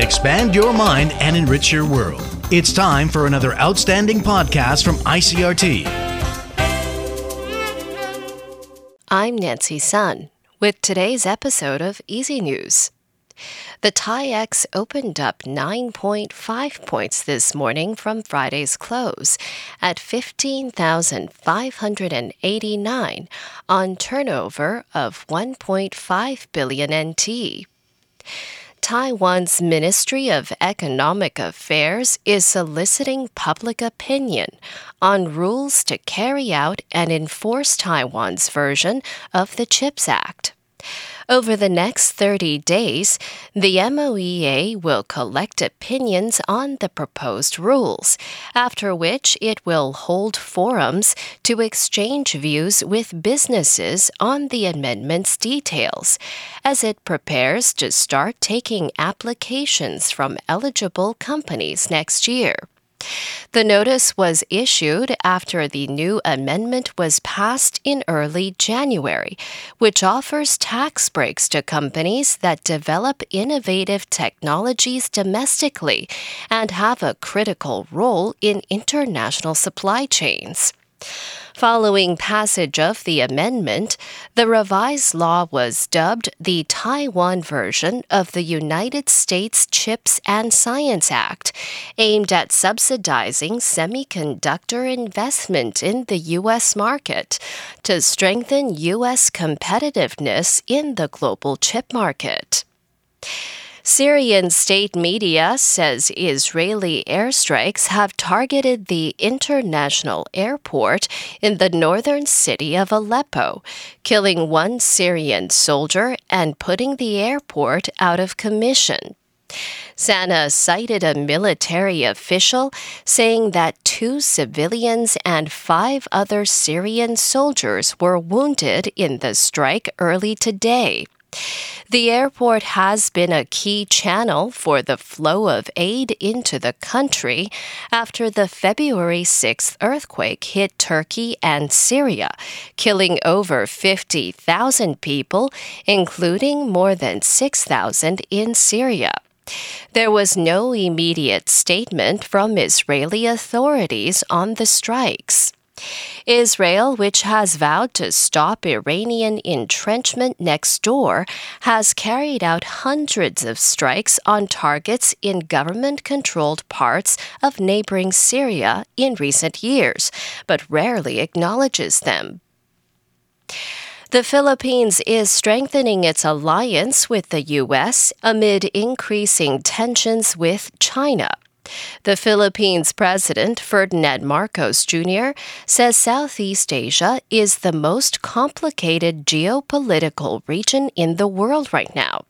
Expand your mind and enrich your world. It's time for another outstanding podcast from ICRT. I'm Nancy Sun with today's episode of EZ News. The TAIEX opened up 9.5 points this morning from Friday's close at 15,589 on turnover of 1.5 billion NT. Taiwan's Ministry of Economic Affairs is soliciting public opinion on rules to carry out and enforce Taiwan's version of the CHIPS Act. Over the next 30 days, the MOEA will collect opinions on the proposed rules, after which it will hold forums to exchange views with businesses on the amendment's details, as it prepares to start taking applications from eligible companies next year. The notice was issued after the new amendment was passed in early January, which offers tax breaks to companies that develop innovative technologies domestically and have a critical role in international supply chains. Following passage of the amendment, the revised law was dubbed the Taiwan version of the United States Chips and Science Act, aimed at subsidizing semiconductor investment in the U.S. market to strengthen U.S. competitiveness in the global chip market. Syrian state media says Israeli airstrikes have targeted the international airport in the northern city of Aleppo, killing one Syrian soldier and putting the airport out of commission. SANA cited a military official saying that two civilians and five other Syrian soldiers were wounded in the strike early today. The airport has been a key channel for the flow of aid into the country after the February 6th earthquake hit Turkey and Syria, killing over 50,000 people, including more than 6,000 in Syria. There was no immediate statement from Israeli authorities on the strikes. Israel, which has vowed to stop Iranian entrenchment next door, has carried out hundreds of strikes on targets in government controlled parts of neighboring Syria in recent years, but rarely acknowledges them. The Philippines is strengthening its alliance with the U.S. amid increasing tensions with China. The Philippines President Ferdinand Marcos Jr. says Southeast Asia is the most complicated geopolitical region in the world right now.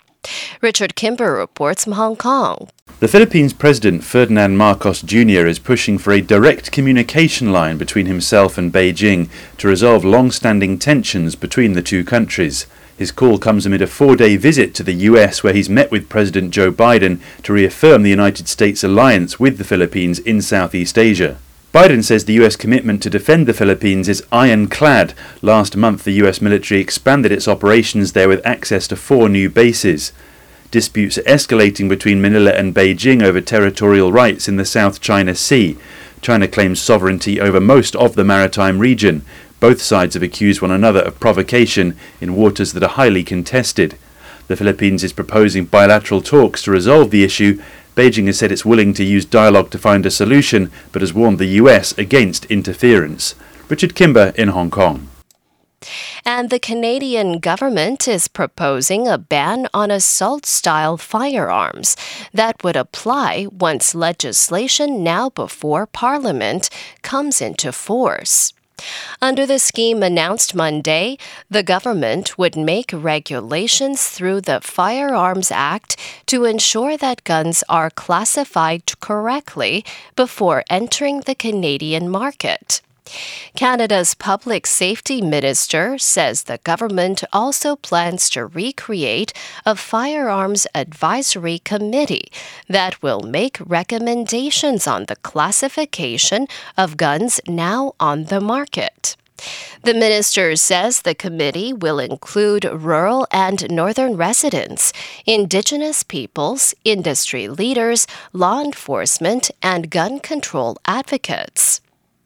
Richard Kimber reports from Hong Kong. The Philippines President Ferdinand Marcos Jr. is pushing for a direct communication line between himself and Beijing to resolve long standing tensions between the two countries. His call comes amid a four day visit to the US where he's met with President Joe Biden to reaffirm the United States alliance with the Philippines in Southeast Asia. Biden says the US commitment to defend the Philippines is ironclad. Last month, the US military expanded its operations there with access to four new bases. Disputes are escalating between Manila and Beijing over territorial rights in the South China Sea. China claims sovereignty over most of the maritime region. Both sides have accused one another of provocation in waters that are highly contested. The Philippines is proposing bilateral talks to resolve the issue. Beijing has said it's willing to use dialogue to find a solution, but has warned the US against interference. Richard Kimber in Hong Kong. And the Canadian government is proposing a ban on assault style firearms that would apply once legislation now before Parliament comes into force. Under the scheme announced Monday, the government would make regulations through the Firearms Act to ensure that guns are classified correctly before entering the Canadian market. Canada's public safety minister says the government also plans to recreate a firearms advisory committee that will make recommendations on the classification of guns now on the market. The minister says the committee will include rural and northern residents, indigenous peoples, industry leaders, law enforcement, and gun control advocates.